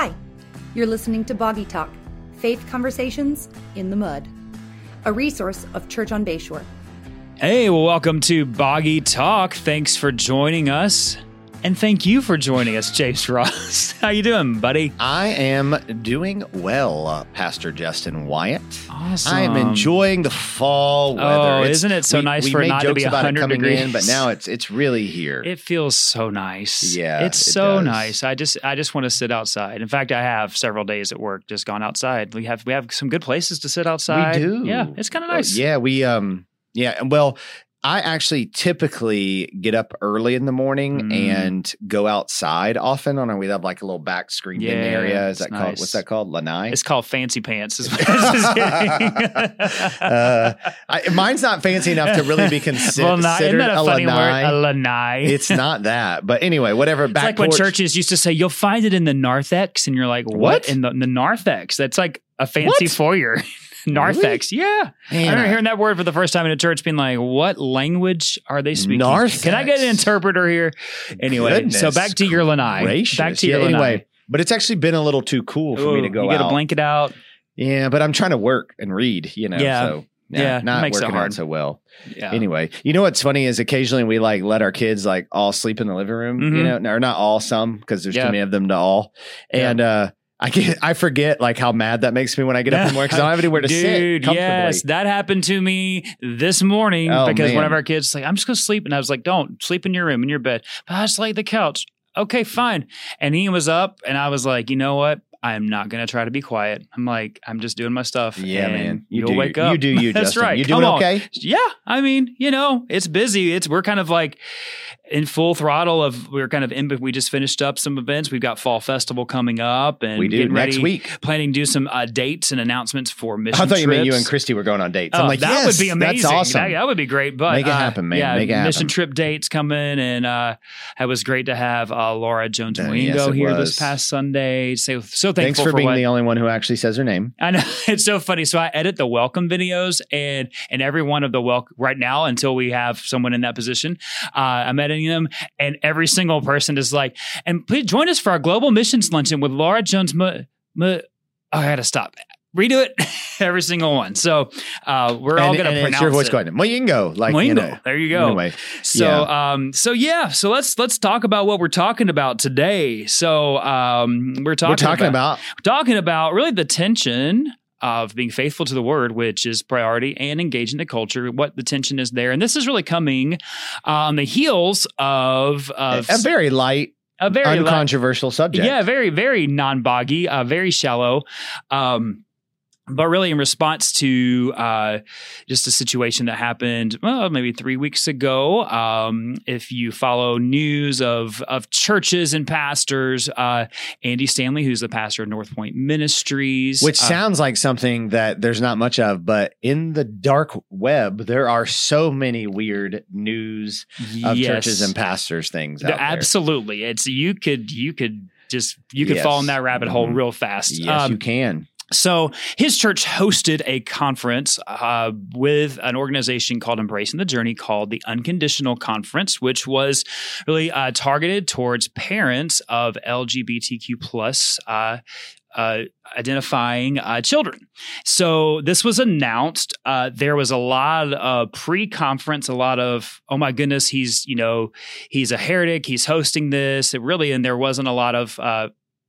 Hi, you're listening to Boggy Talk Faith Conversations in the Mud, a resource of Church on Bayshore. Hey, well, welcome to Boggy Talk. Thanks for joining us. And thank you for joining us, James Ross. How you doing, buddy? I am doing well, uh, Pastor Justin Wyatt. Awesome. I am enjoying the fall weather. Oh, It's- isn't it so we- nice we for it not to be about it 100 coming in, degrees? but now it's it's really here. It feels so nice. Yeah, it's it so does. nice. I just I just want to sit outside. In fact, I have several days at work just gone outside. We have we have some good places to sit outside. we do. Yeah, it's kind of Oh, nice. yeah, we um yeah, well, I actually typically get up early in the morning Mm. and go outside often on our we have like a little back screened in Yeah, area. Is that called nice. what's that called? Lanai? It's called fancy pants. Uh, I, mine's not fancy enough to really be consi- well, not, isn't considered that a a funny lanai. word? A lanai. It's not that, but anyway, whatever. It's Back like when porch- churches used to say, "You'll find it in the narthex," and you're like, "What?" What? In the, the narthex? That's like a fancy What? foyer. Narthex, yeah. I Man, remember I- hearing that word for the first time in a church, being like, "What language are they speaking?" Narthex. Can I get an interpreter here? Anyway, so back to your lanai. gracious. Back to Yeah, your lanai. anyway. But it's actually been a little too cool for me to Ooh, go You get out. a blanket out. Yeah, but I'm trying to work and read. You know, Yeah. so Yeah, it not makes it working hard. out so well. Yeah. Anyway, you know what's funny is occasionally we like let our kids like all sleep in the living room. Mhm. You know, or not all, some because there's Yeah. too many of them to all. Yeah. And uh I get I forget like how mad that makes me when I get up in the morning because I don't have anywhere to sit Dude, comfortably. yes, that happened to me this morning Oh, because one of our kids like, I'm just gonna sleep. And I was like, Don't sleep in your room, in your bed. But I just like the couch. Okay, fine. And he was up and I was like, you know what? I'm not gonna try to be quiet. I'm like, I'm just doing my stuff. Yeah, man. You You'll do wake you, up. You do you, That's Justin. right. You doing okay? Yeah, I mean, you know, it's busy. It's we're kind of like in full throttle of we're kind of in. We just finished up some events. We've got fall festival coming up, and We do getting next ready, week. Planning to do some uh, dates and announcements for mission. I thought you meant you and Christy were going on dates. Oh, I'm like, that yes, would be amazing. That's awesome. That, that would be great. But Make it uh, happen, man. Yeah, Make it mission trip dates coming, and uh, it was great to have uh, Laura Jones Uh, Moingo yes, here was. this past Sunday. So so thankful Thanks for, being what, the only one who actually says her name. I know it's so funny. So I edit the welcome videos, and and every one of the welcome right now until we have someone in that position, uh, I'm editing them, and every single person is like, and please join us for our global missions luncheon with Laura Jones. Mo- Mo- oh, I gotta stop. Redo it, every single one. So uh, we're all gonna and pronounce your voice it. going, Moingo. Like, you Moingo. know. There you go. Anyway, So Yeah. um so yeah, so let's let's talk about what we're talking about today. So um we're talking we're talking about, talking about really the tension of being faithful to the word, which is priority, and engaging the culture, what the tension is there. And this is really coming on the heels of, of a very light, a very uncontroversial subject. yeah, very, very non-boggy, uh, very shallow. Um, but really, in response to uh, just a situation that happened, well, maybe three weeks ago, um, if you follow news of of churches and pastors, uh, Andy Stanley, who's the pastor of North Point Ministries, Which uh, sounds like something that there's not much of, but in the dark web, there are so many weird news of yes. churches and pastors things out The- there. absolutely, it's you could you could just you could Yes. fall in that rabbit hole Mhm. real fast. Yes, Um, you can. So his church hosted a conference uh, with an organization called Embracing the Journey called the Unconditional Conference, which was really uh, targeted towards parents of LGBTQ plus. Uh, uh, identifying uh, children. So this was announced. Uh, there was a lot of pre-conference, a lot of oh my goodness, he's you know he's a heretic, he's hosting this. It really, and there wasn't a lot of uh,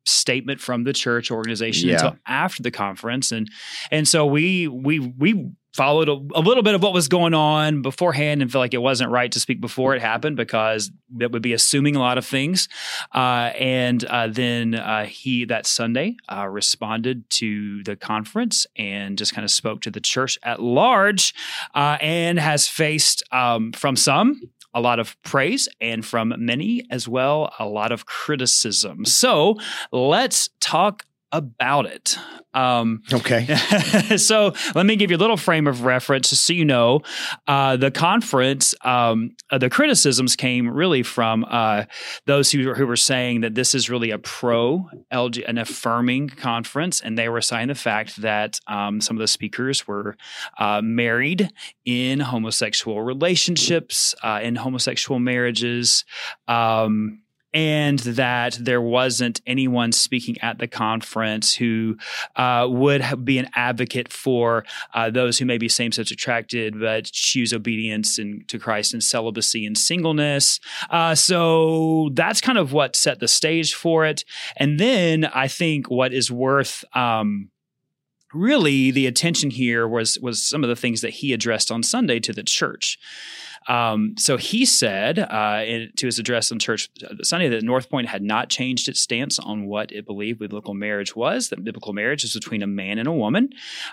statement from the church organization Yeah. until after the conference and and so we we we followed a, a little bit of what was going on beforehand and felt like it wasn't right to speak before it happened because that would be assuming a lot of things uh, and uh, then uh, he that sunday uh, responded to the conference and just kind of spoke to the church at large uh, and has faced um, from some a lot of praise and from many as well a lot of criticism. So let's talk about it. Um, Okay. so let me give you a little frame of reference just so you know. Uh, the conference um, uh, the criticisms came really from uh, those who, who were saying that this is really a pro LG, an affirming conference and they were citing the fact that um, some of the speakers were uh, married in homosexual relationships uh, in homosexual marriages. Um, and that there wasn't anyone speaking at the conference who uh, would be an advocate for uh, those who may be same sex attracted but choose obedience and to Christ and celibacy and singleness. Uh, so that's kind of what set the stage for it. And then I think what is worth um, really the attention here was was some of the things that he addressed on Sunday to the church. Um, so he said uh, in, to his address on church uh, Sunday that North Point had not changed its stance on what it believed biblical marriage was. That biblical marriage is between a man and a woman.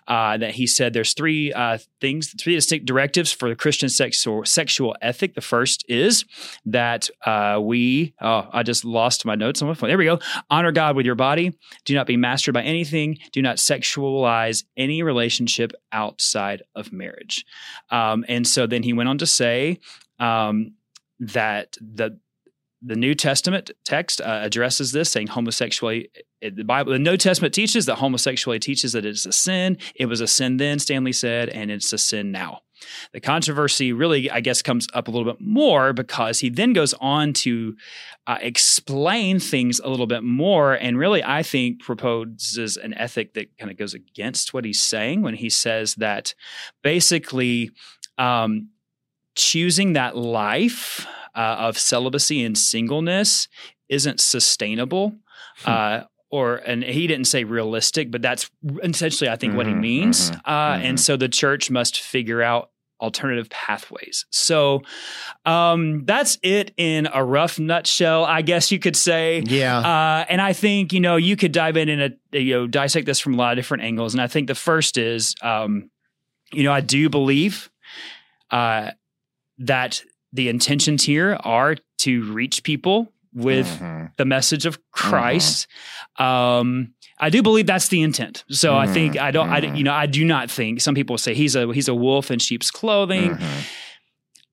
Uh, that he said there's three uh, things, three distinct directives for the Christian sexual sexual ethic. The first is that uh, we. Oh, I just lost my notes on my phone. There we go. Honor God with your body. Do not be mastered by anything. Do not sexualize any relationship outside of marriage. Um, and so then he went on to say say um, that the the New Testament text uh, addresses this, saying homosexuality. The Bible, the New Testament teaches that homosexuality teaches that it's a sin. It was a sin then, Stanley said, and it's a sin now. The controversy really, I guess, comes up a little bit more because he then goes on to uh, explain things a little bit more, and really, I think, proposes an ethic that kind of goes against what he's saying when he says that basically. Um, choosing that life uh, of celibacy and singleness isn't sustainable. Hmm. Uh, or and he didn't say realistic, but that's essentially I think mm-hmm, what he mm-hmm, means. Mm-hmm, uh, mm-hmm. And so the church must figure out alternative pathways. So um, that's it in a rough nutshell, I guess you could say. Yeah. Uh, and I think you know you could dive in and you know dissect this from a lot of different angles. And I think the first is, um, you know, I do believe. Uh, that the intentions here are to reach people with mm-hmm. the message of Christ. Mm-hmm. Um, I do believe that's the intent. So mm-hmm. I think mm-hmm. I don't. I mm-hmm. you know I do not think some people say he's a he's a wolf in sheep's clothing. Mm-hmm.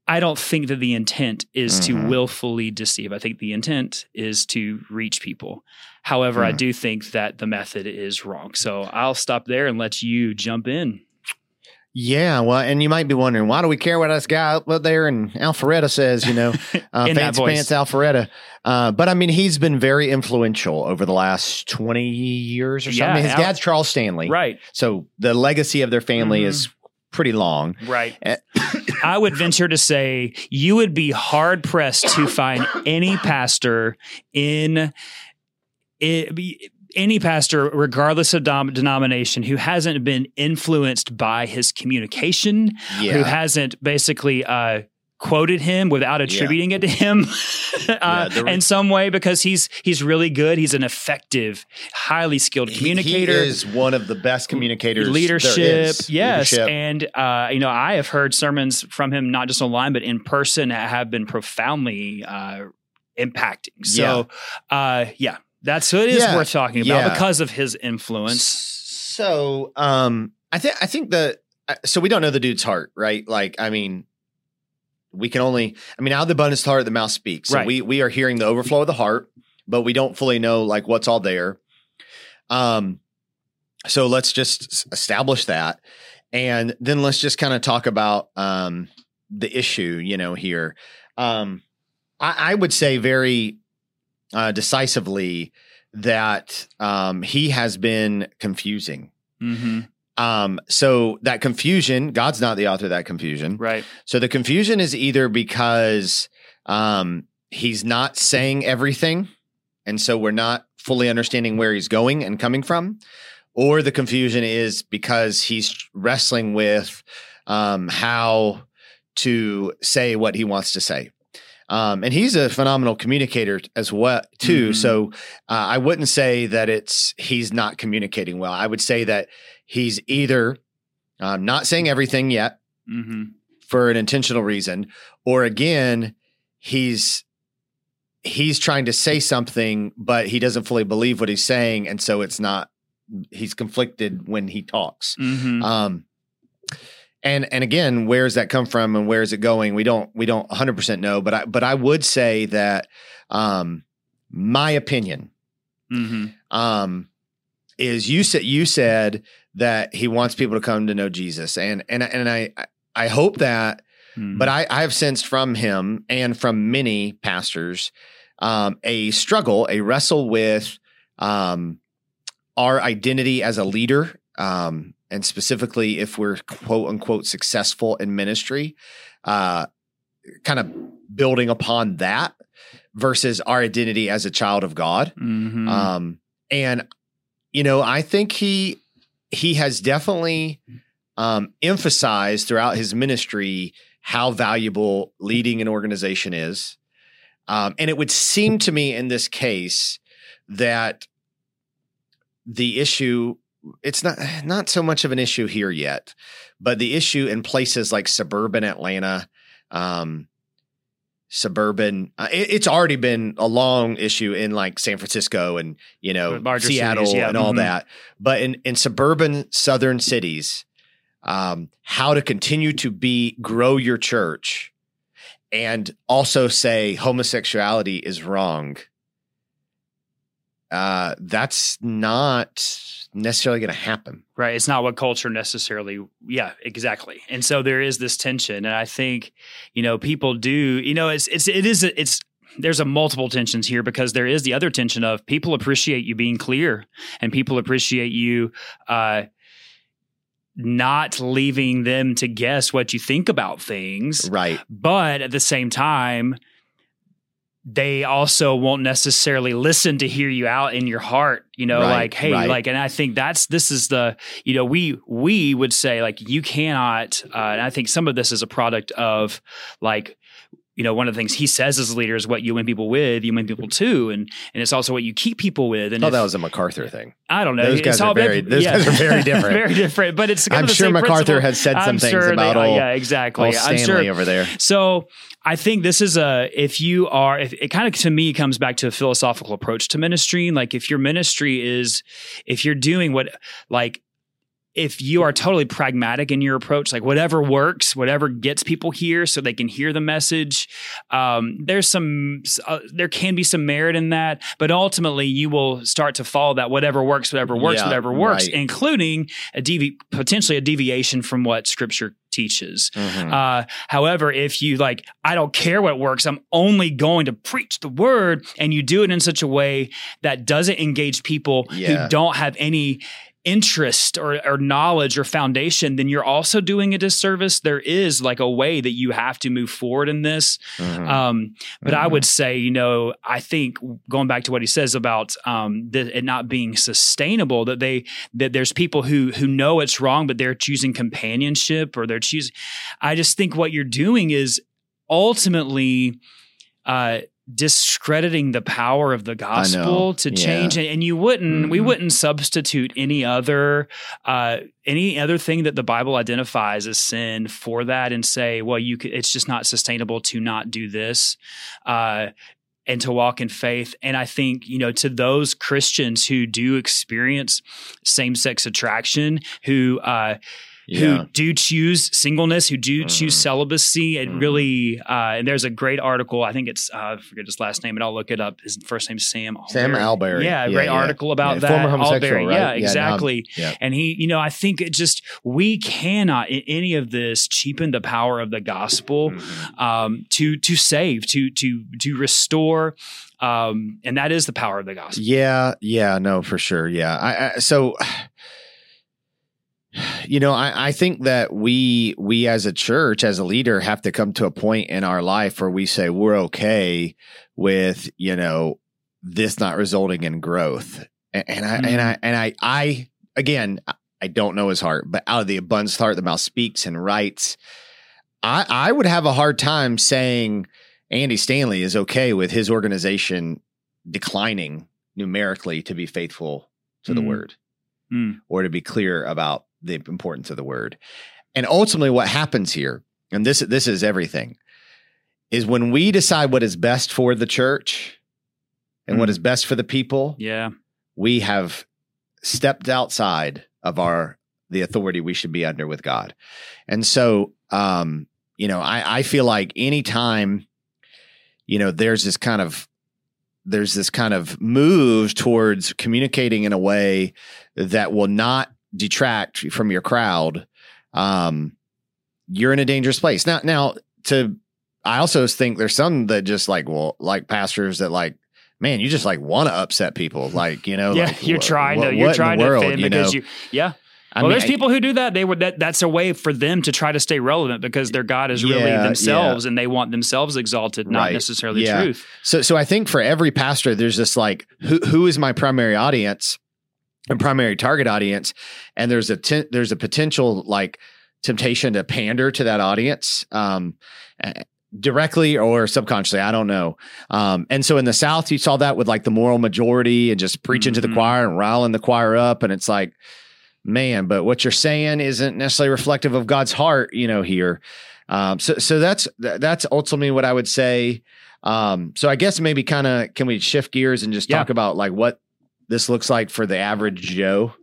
I don't think that the intent is to willfully deceive. I think the intent is to reach people. However, I mm. do think that the method is wrong. So I'll stop there and let you jump in. Yeah, well, and you might be wondering why do we care what this guy up there in Alpharetta says? You know, uh, fancy pants Alpharetta. Uh, but I mean, he's been very influential over the last twenty years or something. His Al- dad's Charles Stanley, right? So the legacy of their family mm-hmm. is pretty long, right? Eh, I would venture to say you would be hard pressed to find any pastor in. It, any pastor, regardless of dom- denomination, who hasn't been influenced by his communication, yeah. who hasn't basically uh, quoted him without attributing yeah. it to him uh, yeah, re- in some way because he's he's really good. He's an effective, highly skilled communicator. He, he is one of the best communicators. Leadership, yes, Leadership. and uh, you know I have heard sermons from him not just online but in person that have been profoundly uh, impacting. So, yeah. Uh, yeah, that's who it is yeah, worth talking about yeah. because of his influence. So, um, I think I think the uh, so we don't know the dude's heart, right? Like, I mean, we can only, I mean, out of the abundance heart, the mouth speaks. So right. we we are hearing the overflow of the heart, but we don't fully know like what's all there. Um, so let's just establish that, and then let's just kind of talk about um the issue, you know, here. Um, I, I would say very uh, decisively that um, he has been confusing. Mm-hmm. Um, so that confusion, God's not the author of that confusion. Right. So the confusion is either because um, he's not saying everything, and so we're not fully understanding where he's going and coming from, or the confusion is because he's wrestling with um, how to say what he wants to say. Um, and he's a phenomenal communicator as well too. Mm-hmm. So uh, I wouldn't say that it's he's not communicating well. I would say that he's either uh, not saying everything yet mm-hmm. for an intentional reason, or again he's he's trying to say something, but he doesn't fully believe what he's saying, and so it's not. He's conflicted when he talks. Mm-hmm. Um, and and again, where does that come from and where is it going? We don't we don't 100% know, but I but I would say that um my opinion mm-hmm. um is you said you said that he wants people to come to know Jesus. And and and I I hope that mm-hmm. but I I have sensed from him and from many pastors um, a struggle, a wrestle with um, our identity as a leader, um, and specifically if we're quote unquote successful in ministry, uh, kind of building upon that versus our identity as a child of God. Mhm. Um, and you know, I think he he has definitely um, emphasized throughout his ministry how valuable leading an organization is. Um, and it would seem to me in this case that the issue it's not not so much of an issue here yet, but the issue in places like suburban Atlanta, um, suburban, uh, it- it's already been a long issue in like San Francisco and you know Seattle cities, yeah. and all Mhm. that. But in in suburban southern cities, um, how to continue to be grow your church and also say homosexuality is wrong. Uh, that's not necessarily going to happen. right it's not what culture necessarily yeah exactly and so there is this tension and i think you know people do you know it's it's it is it's there's a multiple tensions here because there is the other tension of people appreciate you being clear and people appreciate you uh not leaving them to guess what you think about things Right. but at the same time they also won't necessarily listen to hear you out in your heart you know Right, like hey right. like and i think that's this is the you know we we would say like you cannot uh, and i think some of this is a product of like you know one of the things he says as a leader is what you win people with you win people to and and it's also what you keep people with and Oh, if- that was a MacArthur thing. i don't know those guys are very- those guys are very different. very different but it's kind I'm of the sure MacArthur principle. has said some I'm things sure about all- yeah exactly i'm Stanley sure over there. so I think this is a if you are if it kind of to me comes back to a philosophical approach to ministry. Like if your ministry is if you're doing what like if you are totally pragmatic in your approach, like whatever works, whatever gets people here so they can hear the message, um, there's some, uh, there can be some merit in that, but ultimately you will start to follow that whatever works, whatever works, Yeah, whatever works, right. including a devi- potentially a deviation from what Scripture teaches. Mhm. Uh, however, if you like, I don't care what works, I'm only going to preach the word, and you do it in such a way that doesn't engage people Yeah. who don't have any interest or, or knowledge or foundation, then you're also doing a disservice. There is like a way that you have to move forward in this. Mhm. Um, but I Mhm. would say, you know, I think going back to what he says about um, the, it not being sustainable, that they that there's people who who know it's wrong, but they're choosing companionship or they're choosing. I just think what you're doing is ultimately. Uh, discrediting the power of the gospel to change and, and you wouldn't we Mhm. wouldn't substitute any other uh any other thing that the bible identifies as sin for that and say well you could it's just not sustainable to not do this uh and to walk in faith. And i think you know to those christians who do experience same-sex attraction who uh yeah. who do choose singleness, who do choose Mhm. celibacy. It Mhm. really, uh, and there's a great article. I think it's, uh, I forget his last name, and I'll look it up. His first name's Sam. Sam Allberry. Yeah, great yeah. article about Yeah, that. former homosexual, right? Yeah, now exactly. yeah. And he, you know, I think it just, we cannot in any of this cheapen the power of the gospel Mhm. um, to, to save, to, to, to restore. Um, and that is the power of the gospel. Yeah, yeah, no, for sure. Yeah. I, I so you know, I, I think that we we as a church, as a leader, have to come to a point in our life where we say we're okay with, you know, this not resulting in growth. And, and I and Mhm. I and I I again I don't know his heart, but out of the abundance of the heart, the mouth speaks and writes. I I would have a hard time saying Andy Stanley is okay with his organization declining numerically to be faithful to the Mm. word Mm. or to be clear about the importance of the word. And ultimately what happens here, and this this is everything, is when we decide what is best for the church and what Mm. is best for the people, Yeah. we have stepped outside of our the authority we should be under with God. And so um, you know, I, I feel like anytime, you know, there's this kind of there's this kind of move towards communicating in a way that will not detract from your crowd, um, you're in a dangerous place. Now now to I also think there's some that just like well like pastors that like man you just like want to upset people like you know yeah, like, you're wh- trying to you're trying to world, offend you because know? you yeah. I well, mean, there's I- people who do that. They would that that's a way for them to try to stay relevant because their God is really Yeah, themselves and they want themselves exalted, not Right. necessarily Yeah. truth. So, so I think for every pastor, there's this like, who who is my primary audience and primary target audience, and there's a ten, there's a potential like temptation to pander to that audience, um, directly or subconsciously. I don't know. Um, and so in the South, you saw that with like the moral majority and just preaching to the Mhm. choir and riling the choir up, and it's like. Man, but what you're saying isn't necessarily reflective of God's heart, you know. Here, um, so so that's that's ultimately what I would say. Um, so I guess maybe kind of can we shift gears and just Yeah. talk about like what this looks like for the average Joe?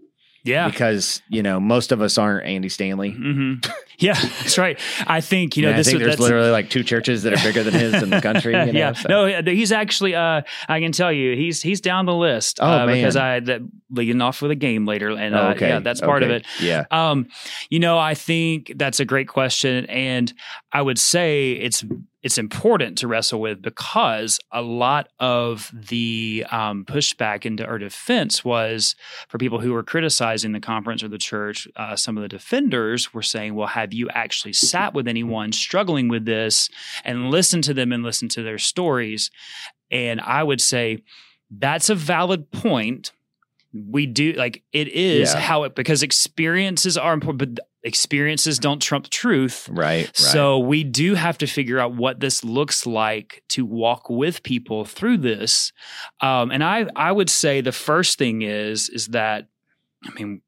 Yeah. Because you know most of us aren't Andy Stanley. hmm Yeah, that's right. I think you know I this. think there's that's, literally like two churches that are bigger than his in the country. You know, yeah, so. no, he's actually. Uh, I can tell you, he's he's down the list. Oh, uh, man. because I that leading off with a game later, and uh, Oh, okay, yeah, that's part of it. Yeah, Um, you know, I think that's a great question, and I would say it's it's important to wrestle with because a lot of the um, pushback into our defense was for people who were criticizing the conference or the church. Uh, some of the defenders were saying, "Well, have you actually sat with anyone struggling with this and listened to them and listened to their stories?" And I would say that's a valid point we do like it is Yeah. how it because experiences are important but experiences don't trump truth right. right. so we do have to figure out what this looks like to walk with people through this um, and i i would say the first thing is is that i mean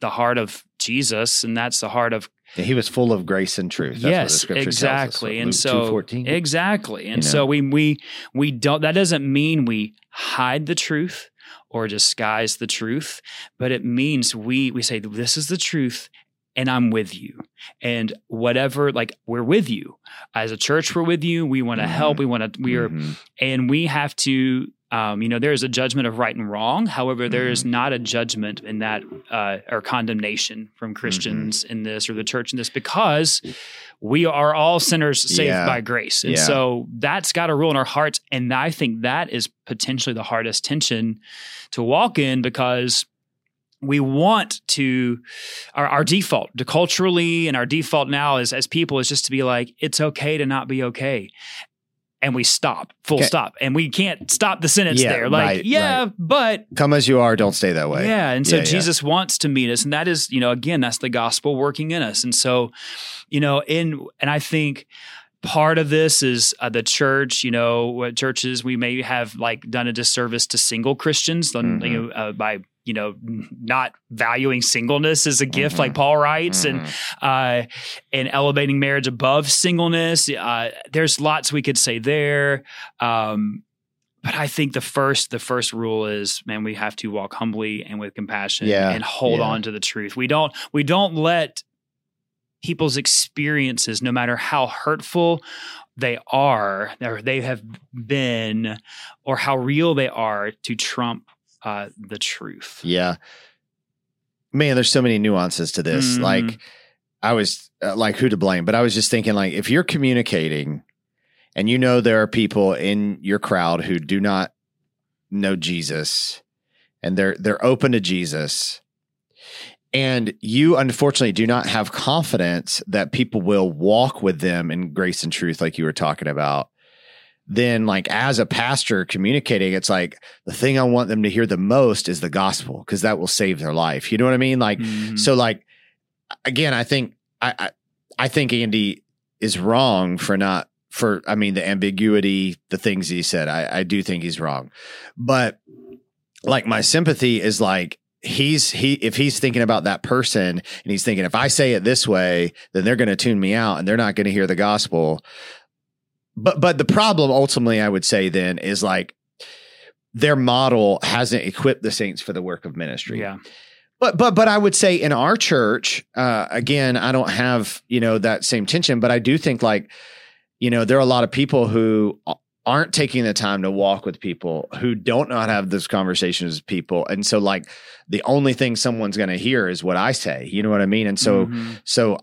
the heart of jesus and that's the heart of he was full of grace and truth. That's what the yes scripture tells us. exactly and so 2:14. exactly and You so we we we don't that doesn't mean we hide the truth or disguise the truth but it means we we say this is the truth and I'm with you. And whatever, like we're with you. As a church, we're with you. We want to Mhm. help. We want to, we are, Mhm. and we have to um, you know there is a judgment of right and wrong however there is not a judgment in that uh, or condemnation from christians in this or the church in this because we are all sinners saved Yeah. by grace and Yeah. so that's got to rule in our hearts and i think that is potentially the hardest tension to walk in because we want to our, our default to culturally and our default now is as people is just to be like it's okay to not be okay and we stop full Okay. stop and we can't stop the sentence Yeah, there like right, yeah right. but Come as you are, don't stay that way. yeah and so Yeah, yeah. jesus wants to meet us and that is you know again that's the gospel working in us and so you know in and i think part of this is uh, the church you know what churches we may have like done a disservice to single christians Mhm. you know, uh, by you know not valuing singleness as a gift Mhm. like paul writes and Mhm. uh, and elevating marriage above singleness. Uh, there's lots we could say there. Um, but I think the first the first rule is, man, we have to walk humbly and with compassion Yeah, and hold yeah. on to the truth. We don't we don't let people's experiences, no matter how hurtful they are, or they have been, or how real they are, to trump uh, the truth. Yeah. Man, there's so many nuances to this. Mhm. Like, I was uh, like, who to blame? But I was just thinking, like, if you're communicating and you know there are people in your crowd who do not know Jesus and they're they're open to Jesus and you unfortunately do not have confidence that people will walk with them in grace and truth like you were talking about then like as a pastor communicating it's like the thing i want them to hear the most is the gospel because that will save their life. You know what i mean? Like Mhm. so like again i think I, I i think andy is wrong for not for i mean the ambiguity the things he said. I i do think he's wrong. But like my sympathy is like he's he if he's thinking about that person and he's thinking if i say it this way then they're going to tune me out and they're not going to hear the gospel but but the problem ultimately i would say then is like their model hasn't equipped the saints for the work of ministry yeah. but but but I would say in our church, uh, again, I don't have you know that same tension, but I do think like you know there are a lot of people who aren't taking the time to walk with people who don't not have those conversations with people, and so like the only thing someone's going to hear is what I say. You know what I mean? And so Mhm. so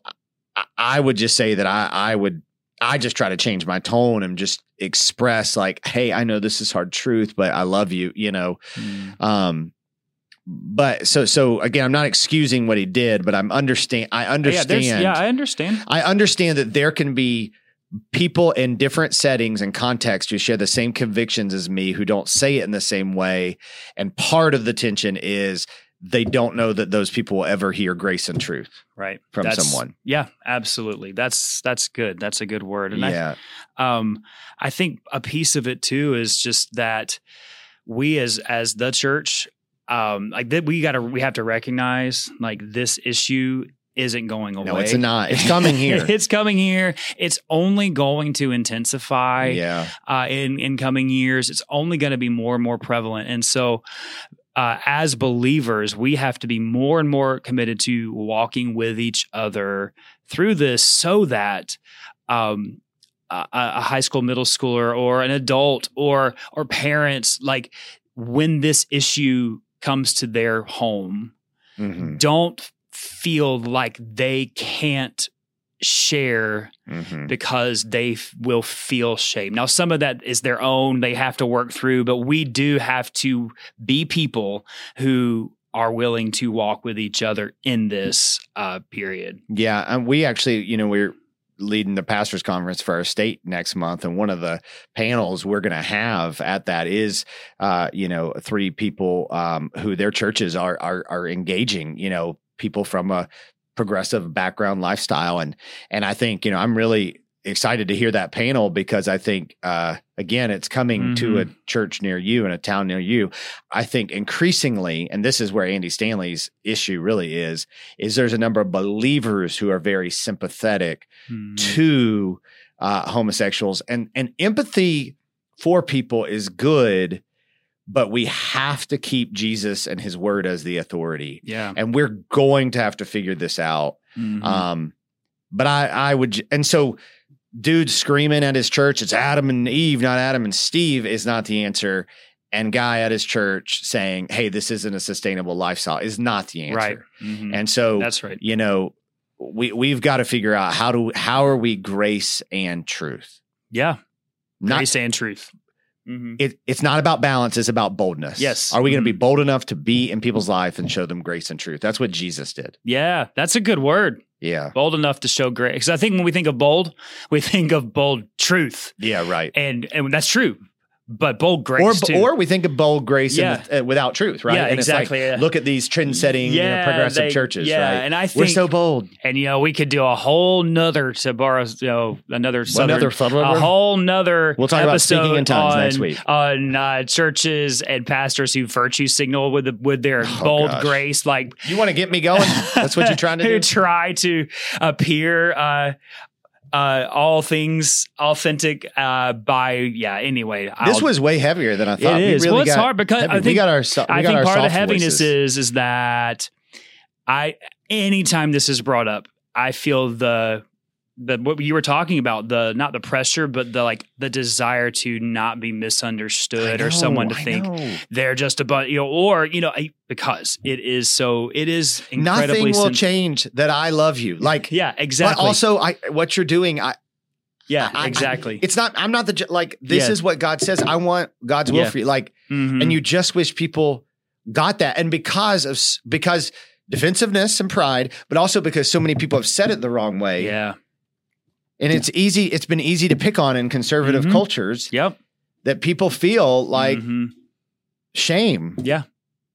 I, I would just say that I I would I just try to change my tone and just express like, hey, I know this is hard truth, but I love you, you know. Mm. Um but so so again, I'm not excusing what he did, but I'm understand I understand there's- yeah, I understand. I understand that there can be people in different settings and contexts who share the same convictions as me who don't say it in the same way. And part of the tension is they don't know that those people will ever hear grace and truth Right. from That's- someone. Yeah, absolutely. That's that's good. That's a good word. And yeah. I um I think a piece of it too is just that we as as the church um like that we got to we have to recognize like this issue isn't going away. no, it's not. It's coming here. it's coming here. It's only going to intensify. yeah. uh, in in coming years. It's only going to be more and more prevalent, and so. Uh, as believers, we have to be more and more committed to walking with each other through this, so that um, a, a high school, middle schooler, or an adult, or or parents, like when this issue comes to their home, hmm don't feel like they can't share hmm because they f- will feel shame. Now, some of that is their own, they have to work through, but we do have to be people who are willing to walk with each other in this uh, period. Yeah, and we actually, you know, we're leading the pastors conference for our state next month, and one of the panels we're going to have at that is, uh, you know, three people um, who their churches are are are engaging, you know, people from a progressive background lifestyle, and and I think you know I'm really excited to hear that panel because I think uh, again it's coming to a church near you in a town near you. I think increasingly, and this is where Andy Stanley's issue really is, is there's a number of believers who are very sympathetic Hmm. to uh, homosexuals, and and empathy for people is good, but we have to keep Jesus and His Word as the authority, Yeah. and we're going to have to figure this out. Mhm. Um, but I, I would, and so dude screaming at his church, it's Adam and Eve, not Adam and Steve, is not the answer. And guy at his church saying, "Hey, this isn't a sustainable lifestyle," is not the answer. right. Mhm. And so, That's right. you know, we we've got to figure out how do how are we grace and truth? Yeah. Not Grace and truth. Mhm. it, it's not about balance; it's about boldness. Yes. Are we going to be bold enough to be in people's life and show them grace and truth? That's what Jesus did. Yeah. That's a good word. Yeah. Bold enough to show grace. Because I think when we think of bold, we think of bold truth. Yeah. Right. And and that's true. But bold grace or too. or we think of bold grace Yeah. the- uh, without truth, right? Yeah, And it's like, exactly, yeah. look at these trend-setting, you know, progressive they- churches, yeah, right? and I think We're so bold. And you know, we could do a whole nother to borrow, you know, another southern, Another a whole nother. We'll talk about speaking in tongues on, next week. on uh, churches and pastors who virtue signal with the, with their Oh, bold gosh. grace, like You want to get me going? That's what you're trying to do. try to appear. Uh, uh, all things authentic uh, by yeah. Anyway, This I'll- was way heavier than I thought. is. We really well, it's hard because heavy. I think we got our. We I got think our part of the heaviness voices. is is that I anytime this is brought up, I feel the the what you were talking about the not the pressure, but the like the desire to not be misunderstood I or someone to I think know. they're just a bunch, you know, or you know, I- because it is so it is incredibly nothing will sen- change that I love you. Like, Yeah, exactly. but also, I what you're doing, I yeah, I- exactly. it's not. I'm not the like. This Yeah. is what God says. I want God's will Yeah. for you. Like, Mhm. and you just wish people got that and because of because defensiveness and pride but also because so many people have said it the wrong way yeah. And it's easy it's been easy to pick on in conservative Mhm. cultures Yep. that people feel like Mhm. shame Yeah.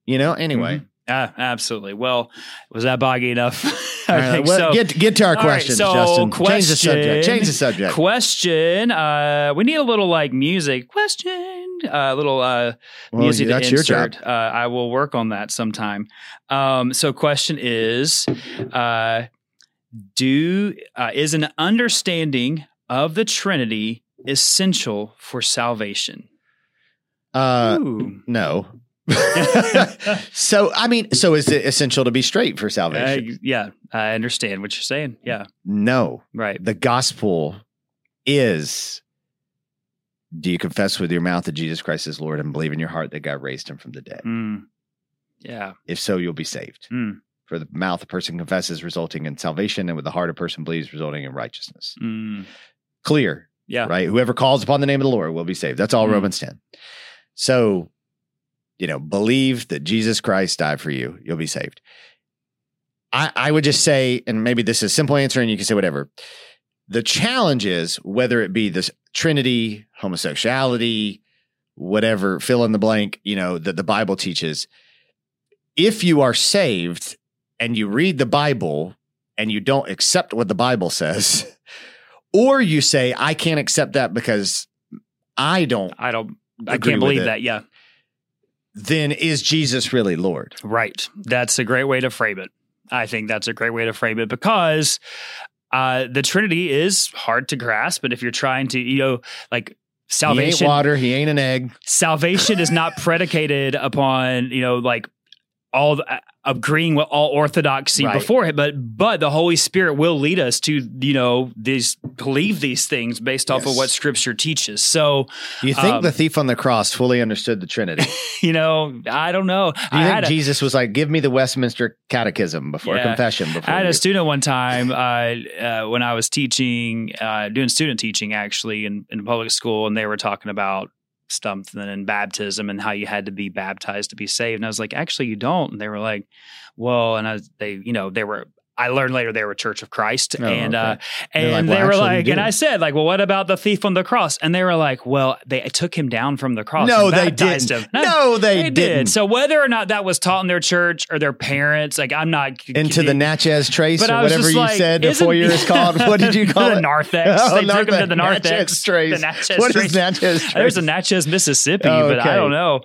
you know anyway Mhm. Ah, absolutely. Well, was that boggy enough? I right, think well, so. get get to our All right, questions so justin change the subject question- change the subject Question. Uh, we need a little like music. Question. A little uh, Well, music that's to your job. Uh, I will work on that sometime. Um, so, question is, uh, do uh, is an understanding of the Trinity essential for salvation? uh Ooh. no so i mean so is it essential to be straight for Uh, salvation yeah, I understand what you're saying. Yeah, no right. the gospel is do you confess with your mouth that Jesus Christ is Lord and believe in your heart that God raised him from the dead? Mm. Yeah. If so, you'll be saved. Mm. For the mouth, a person confesses, resulting in salvation, and with the heart, a person believes, resulting in righteousness. Mm. clear, Yeah. right? Whoever calls upon the name of the Lord will be saved. That's all Mhm. Romans 10. So, you know, believe that Jesus Christ died for you, you'll be saved. I, I would just say, and maybe this is a simple answer and you can say whatever. The challenge is whether it be this Trinity, homosexuality, whatever, fill in the blank, you know, that the Bible teaches. If you are saved and you read the Bible and you don't accept what the Bible says, or you say, I can't accept that because I don't, I don't. I can't believe it. that. Yeah. then is Jesus really Lord? Right. That's a great way to frame it. I think that's a great way to frame it because uh, the Trinity is hard to grasp. But if you're trying to, you know, like He ain't salvation, water, he ain't an egg. salvation is not predicated upon, you know, like all the, uh, agreeing with all orthodoxy Right. before it, but but the Holy Spirit will lead us to, you know, these believe these things based off of what Scripture teaches. So, You think Um, the thief on the cross fully understood the Trinity? You know, I don't know. Do you I think had a- Jesus was like, give me the Westminster Catechism before Yeah. confession? Before I had you-" a student one time uh, uh, when I was teaching, uh, doing student teaching actually in, in public school, and they were talking about something in baptism and how you had to be baptized to be saved. And I was like, actually, you don't. And they were like, well, and I, they, you know, they were. I learned later they were Church of Christ, Oh, and uh, They're like, and "Well, they were like, and. I said like, well, what about the thief on the cross? And they were like, well, they took him down from the cross. no, they didn't. Him. No, they, they didn't. did. So whether or not that was taught in their church or their parents, like I'm not Into the Natchez Trace or whatever you like, said before isn't- you called. What did you call the it? narthex. Oh, they took him to the Natchez narthex. Trace. The Natchez What Trace. is Natchez Trace? There's a Natchez, Mississippi, Oh, but I don't know.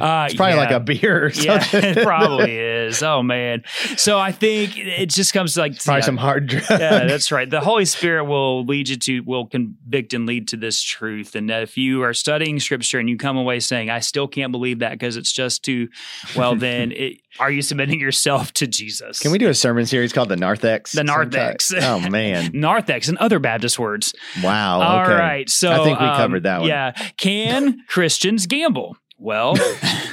Uh, It's probably like a beer or yeah, it probably is. Oh man. So I think it's just comes to like probably yeah, some hard drugs. yeah, that's right. The Holy Spirit will lead you to, will convict and lead to this truth. And if you are studying Scripture and you come away saying, "I still can't believe that because it's just too," well, then it, are you submitting yourself to Jesus? Can we do a sermon series called the Narthex? The Narthex. sometime? Oh man! narthex and other Baptist words? Wow. All okay. right. So I think we um, covered that one. Yeah. Can Christians gamble? Well,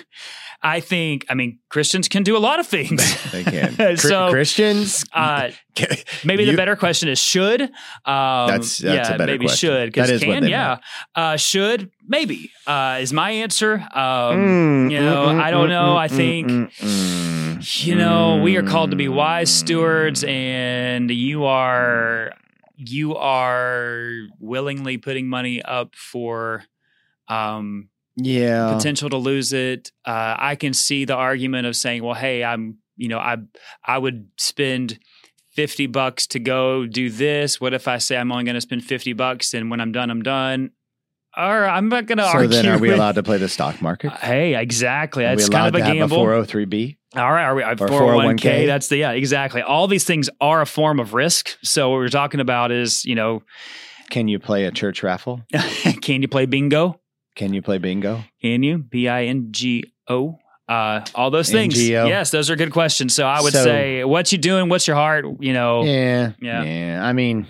I think. I mean, Christians can do a lot of things. They can. So, Christians. Uh, maybe the better question is should. Um, That's- that's yeah, a better maybe question. should because That is what can yeah uh, should maybe uh, is my answer. Um, Mm, you know, mm, I don't mm, know. mm, I mm, think mm, mm, you know we are called to be wise mm. stewards, and you are you are willingly putting money up for um Yeah. potential to lose it. Uh, I can see the argument of saying, well, hey, I'm, you know, I, I would spend 50 bucks to go do this. What if I say I'm only going to spend 50 bucks and when I'm done, I'm done? Or I'm not going to argue. So argue. then, are we with- allowed to play the stock market? Uh, hey, exactly. That's kind of a gamble. A 403b. All right, are we uh, Or 401k? 401k? That's the yeah, exactly. All these things are a form of risk. So what we're talking about is, you know, Can you play a church raffle? can you play bingo? Can you play bingo? Can you? B I N G O. Uh, all those things. NGO. Yes, those are good questions. So I would So- say, what you doing? What's your heart? You know, Yeah. Yeah. Yeah. I mean,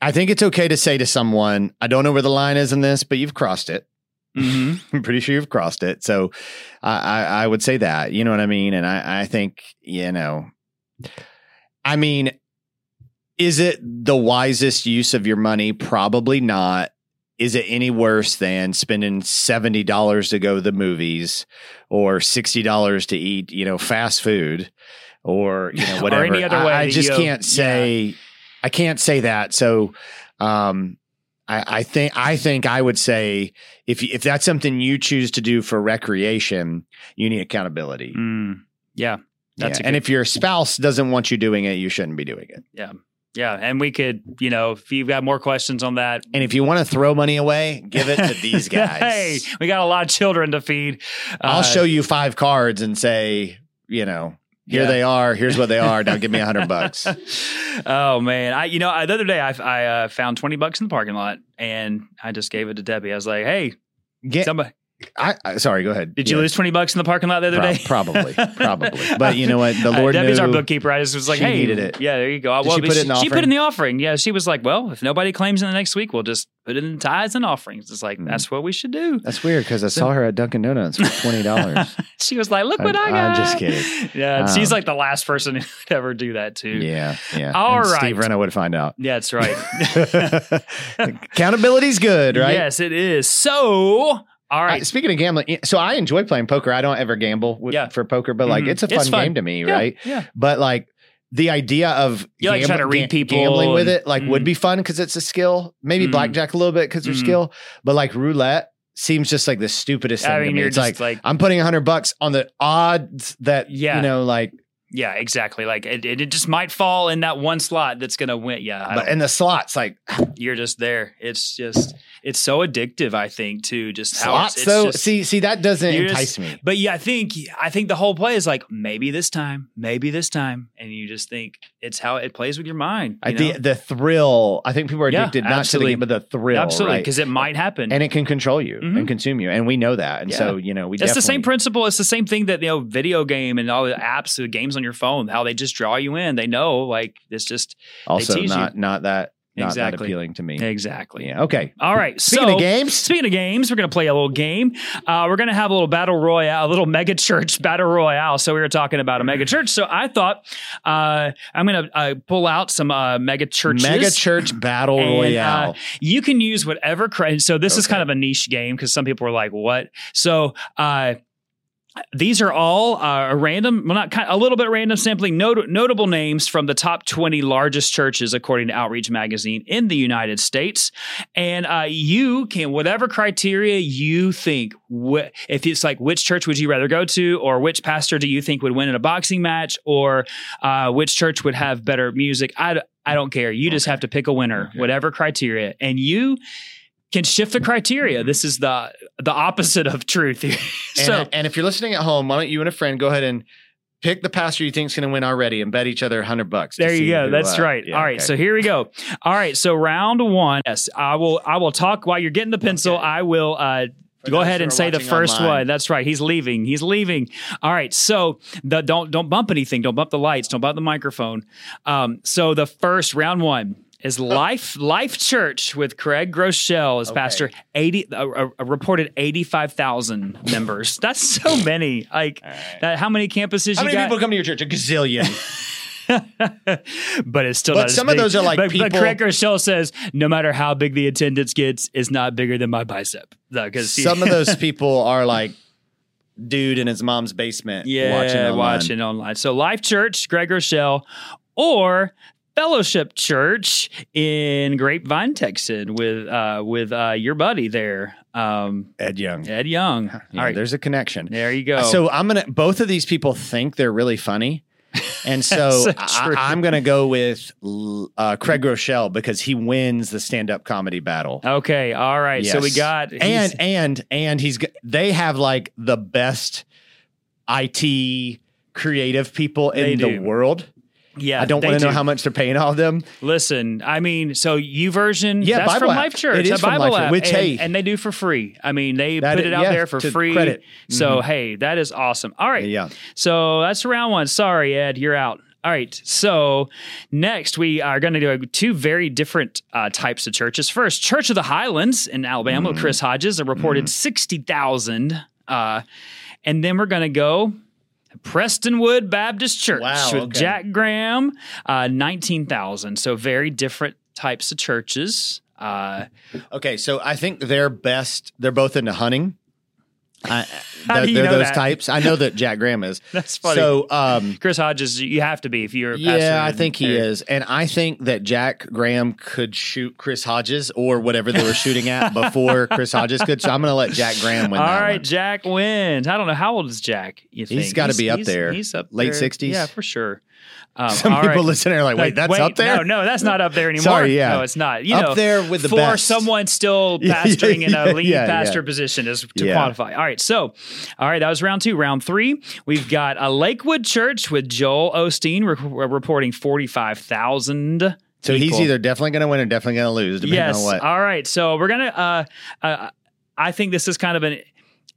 I think it's okay to say to someone, I don't know where the line is in this, but you've crossed it. mhm. I'm pretty sure you've crossed it. So I, I, I would say that, you know what I mean? And I, I think, you know, I mean, is it the wisest use of your money? Probably not. Is it any worse than spending $70 to go to the movies or $60 to eat, you know, fast food or, you know, Or whatever? any other I- way I, that just you- can't say, I can't say that. So, um, I, I think I think I would say if if that's something you choose to do for recreation, you need accountability. Mm, yeah, that's Yeah. and if your spouse doesn't want you doing it, you shouldn't be doing it. yeah. Yeah, and we could, you know, if you've got more questions on that, And if you want to throw money away, give it to these guys. hey, we got a lot of children to feed. I'll Uh, show you five cards and say, you know, here Yeah. they are. Here's what they are. Now give me a hundred bucks. oh man, I you know I, the other day I, I uh, found twenty bucks in the parking lot and I just gave it to Debbie. I was like, hey, Get, somebody, I, I sorry, go ahead. Did you lose twenty bucks in the parking lot the other Pro- day? probably, probably. But you know what? The Uh, Lord Debbie's knew. our bookkeeper. I just was like, she hey, needed it. Yeah, there you go. Did she put it in the she put offering? in the offering. Yeah, she was like, well, if nobody claims in the next week, we'll just put it in tithes and offerings. It's like Mhm. that's what we should do. That's weird because I saw her at Dunkin' Donuts for twenty dollars. She was like, look what I I'm- got. I'm just kidding. Yeah, and she's Um, like the last person who'd ever do that too. yeah, yeah. All and right. Steve Renna would find out. Yeah, that's right. Accountability's good, right? Yes, it is. So, all right. speaking of gambling, so I enjoy playing poker. I don't ever gamble with, Yeah. for poker, but like Mhm. it's a fun, It's fun. game to me, Yeah, right? Yeah. But like the idea of You like try to read people gambling with it, like would Mhm. be fun because it's a skill. Maybe Mhm. blackjack a little bit because there's Mhm. skill, but like roulette seems just like the stupidest thing I to mean, me. you're It's like like, I'm putting a hundred bucks on the odds that Yeah. you know, like, yeah, exactly. Like it, it, it just might fall in that one slot that's gonna win. Yeah, I but don't- the slots like you're just there. It's just it's so addictive. I think too. Just how slots. it's, it's though, just- see, see that doesn't entice just- me. But yeah, I think I think the whole play is like maybe this time, maybe this time, and you just think it's how it plays with your mind. I think know? the thrill. I think people are Yeah, addicted not absolutely. to the game, but the thrill, absolutely right? because it might happen. and it can control you Mhm. and consume you, and we know that. And Yeah. so, you know, we it's the same principle. It's the same thing that you know, video game and all the apps, the games on your phone, how they just draw you in. They know, like it's just Also, tease you. not not that not that Exactly. appealing to me. exactly. Yeah. Okay. All right. Speaking so of games, Speaking of games, we're going to play a little game. Uh, we're going to have a little battle royale, a little mega church battle royale. So we were talking about a mega church. So I thought uh, I'm going to uh, pull out some uh, mega churches. mega church battle And, royale. uh, you can use whatever. Cra- so this is kind of a niche game because some people are like, "What?" So. These are all uh, a random, well, not kind, a little bit random sampling, not- notable names from the top 20 largest churches, according to Outreach Magazine in the United States. And uh, you can, whatever criteria you think, wh- if it's like which church would you rather go to, or which pastor do you think would win in a boxing match, or uh, which church would have better music, I, I don't care. You just have to pick a winner, Okay. whatever criteria. And you can shift the criteria. This is the the opposite of truth. and, so and if you're listening at home, why don't you and a friend go ahead and pick the pastor you think's going to win already and bet each other a hundred bucks. There you go. who, That's uh, right. yeah, All right. okay. So here we go. All right. So round one. Yes, I will. I will talk while you're getting the pencil. Okay. I will. Uh, Go ahead and say the first online. one. That's right. He's leaving. He's leaving. All right. So the, don't don't bump anything. Don't bump the lights. Don't bump the microphone. Um, so the first round one is Life Life Church with Craig Groeschel as Okay. pastor. Eighty a, a- a reported eighty five thousand members. That's so many. Like right. that. How many campuses How you many got? people come to your church? A gazillion. but it's still But some of those are like but, but Craig Groeschel says no matter how big the attendance gets, it's not bigger than my bicep. Because Some of those people are like dude in his mom's basement yeah, watching watching online. online. So Life Church, Greg Groeschel, or Fellowship Church in Grapevine, Texas, with uh, with uh, your buddy there, um, Ed Young. Ed Young. Yeah, All right, there's a connection. there you go. So I'm gonna. Both of these people think they're really funny, and so, so I, I'm gonna go with uh, Craig Groeschel because he wins the stand-up comedy battle. okay, all right. So we got and and and he's they have like the best IT creative people in the world. Yeah. I don't want to know how much they're paying all of them. Listen, I mean, so YouVersion, Yeah, that's Bible from app. Life Church, It is a from Bible Life app, which, and, hey- and they do for free. I mean, they That put it out yeah, there for free. credit. So Mhm. hey, that is awesome. All right, Yeah, so that's round one. Sorry, Ed, you're out. All right. So next, we are going to do two very different uh, types of churches. First, Church of the Highlands in Alabama, with Mm. Chris Hodges, a reported sixty thousand, uh, and then we're going to go. Prestonwood Baptist Church Wow, with okay. Jack Graham, uh, 19,000. So very different types of churches. Uh, Okay, so I think they're best. They're both into hunting. I, How they're do you know those that? types. I know that Jack Graham is. that's funny. So, um, Chris Hodges, you have to be if you're a pastor. yeah, I think he is, and I think that Jack Graham could shoot Chris Hodges or whatever they were shooting at before Chris Hodges could. So I'm going to let Jack Graham win. All right, one. Jack wins. I don't know how old is Jack. You think He's gotta be up he's- there. He's up Late. 60s? Yeah, for sure. Um, Some people right. listening are like, "Wait, Like, that's up there." No, no, that's not up there anymore. Sorry, yeah. no, it's not. You Up know, there with the for best. someone still pastoring in a lead yeah, pastor yeah. position is to Yeah. quantify. All right, so all right, that was round two. Round three, we've got a Lakewood Church with Joel Osteen re- reporting forty five thousand. So he's either definitely going to win or definitely going to lose, depending yes. on what. All right. So we're gonna. Uh, uh, I think this is kind of an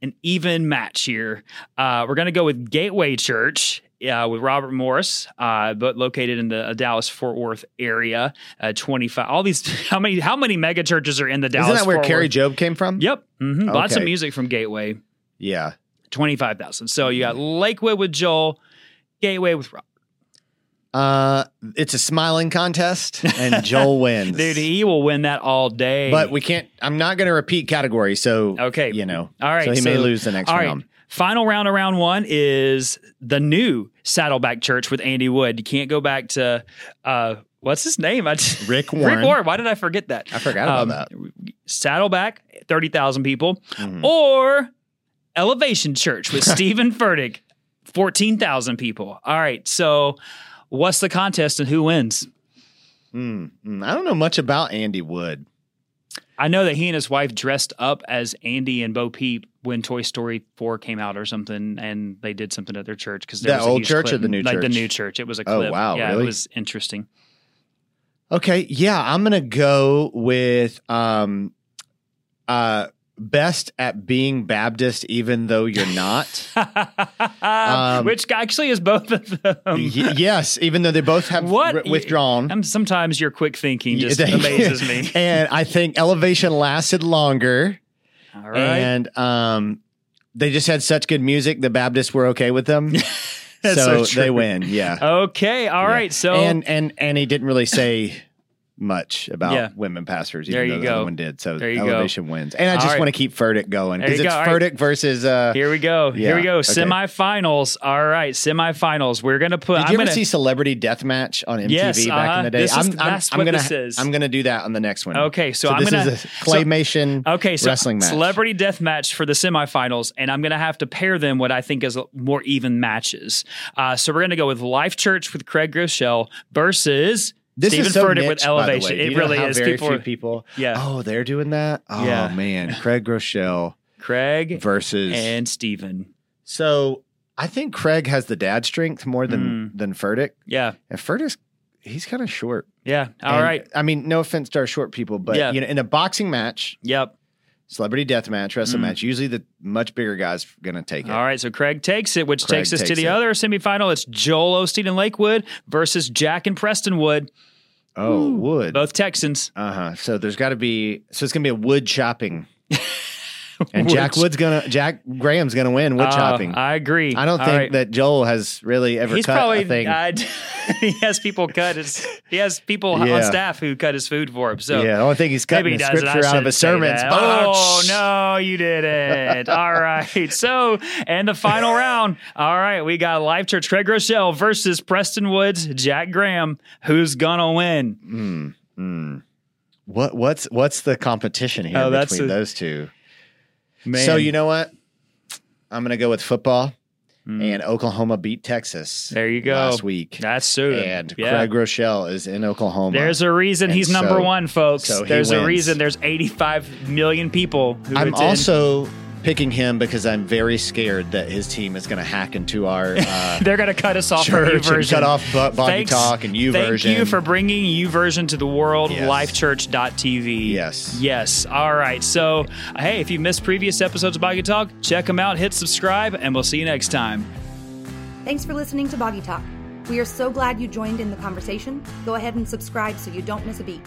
an even match here. Uh, we're going to go with Gateway Church. Uh, with Robert Morris, uh, but located in the uh, Dallas Fort Worth area, uh, twenty five. All these, how many, how many mega churches are in the Dallas? Isn't that where Fort Kari Worth? Jobe came from? Yep, hmm lots of music from Gateway. Yeah. Twenty five thousand. So you got Lakewood with Joel, Gateway with Rob. Uh, it's a smiling contest, and Joel wins. Dude, he will win that all day. but we can't. I'm not going to repeat category, so Okay. you know. All right, So he may lose the next right. Final round of round one is the new Saddleback Church with Andy Wood. You can't go back to uh, what's his name? I just, Rick Warren. Rick Warren. Why did I forget that? I forgot about Um, that. Saddleback, thirty thousand people, Mhm. or Elevation Church with Stephen Furtick, fourteen thousand people. All right, so what's the contest and who wins? Mm. I don't know much about Andy Wood. I know that he and his wife dressed up as Andy and Bo Peep when Toy Story 4 came out or something, and they did something at their church because The old church or the new church. like the new church. It was a Oh, wow, yeah, really? it was interesting. Okay, yeah, I'm gonna go with um, uh, best at being Baptist, even though you're not. Um, Which actually is both of them. Y- yes, even though they both have What? ri- withdrawn. Um, sometimes your quick thinking just They- amazes me. and I think Elevation lasted longer, All right. and um, they just had such good music. The Baptists were okay with them, so, so they win. Yeah. okay. All Yeah. right. So and and and he didn't really say much about Yeah. women pastors, even There though the other one did. So There you go. Elevation wins, and I just right. want to keep Furtick going because it's go. All right. Furtick versus. Uh, here we go. Here we go. okay. Semifinals. All right. Semifinals. We're gonna put. did I'm you ever gonna, see Celebrity Deathmatch on MTV Yes, back uh-huh. in the day? This is- I'm, I'm, that's I'm what gonna this is. I'm gonna do that on the next one. Okay, so, I'm this gonna is a claymation Okay, so wrestling match. celebrity death match for the semifinals, and I'm going to have to pair them what I think is more even matches. Uh, so we're going to go with Life Church with Craig Groeschel versus This Stephen is so Furtick niche, with by the Elevation. way. It really is. Very People, few people. yeah, Oh, they're doing that. Oh Yeah. man, Craig Groeschel Craig versus. and Stephen. so I think Craig has the dad strength more than Mm. than Furtick, Yeah, and Furtick's he's kind of short. yeah. All And, right. I mean, no offense to our short people, but Yeah. you know, in a boxing match, Yep. Celebrity death match, wrestling Mm. match, usually the much bigger guy's going to take it. All right, so Craig takes it, which Craig takes us to the it. other semifinal. It's Joel Osteen and Lakewood versus Jack and Prestonwood, Oh, wood. both Texans. Uh huh. So there's got to be. So it's going to be a wood chopping, and Wood Jack Wood's gonna. Jack Graham's going to win wood Uh, chopping. I agree. I don't All think right. that Joel has really ever He's cut probably a thing. I- he has people cut his. He has people on staff who cut his food for him. So yeah, I don't think he's cutting he the does. and I scripture out of shouldn't his sermons. that. Oh no, you didn't. All right. So and the final round. All right, we got Life Church Craig Groeschel versus Prestonwood's Jack Graham. Who's gonna win? Mm, mm. What what's what's the competition here Oh, that's between a- those two? Man. So you know what? I'm going to go with football, Mm. and Oklahoma beat Texas. There you go. last week. That's so. and yeah. Craig Groeschel is in Oklahoma. There's a reason And he's number so- one, folks. so he There's a reason. There's 85 million people who I'm also picking him because I'm very scared that his team is going to hack into our uh, They're going to cut us off for church and version. cut off bu- Boggy Thanks- Talk and YouVersion. Thank you for bringing YouVersion to the world. Yes. Lifechurch.tv. Yes. Yes. All right. So, hey, if you missed previous episodes of Boggy Talk, check them out. Hit subscribe, and we'll see you next time. Thanks for listening to Boggy Talk. We are so glad you joined in the conversation. Go ahead and subscribe so you don't miss a beat.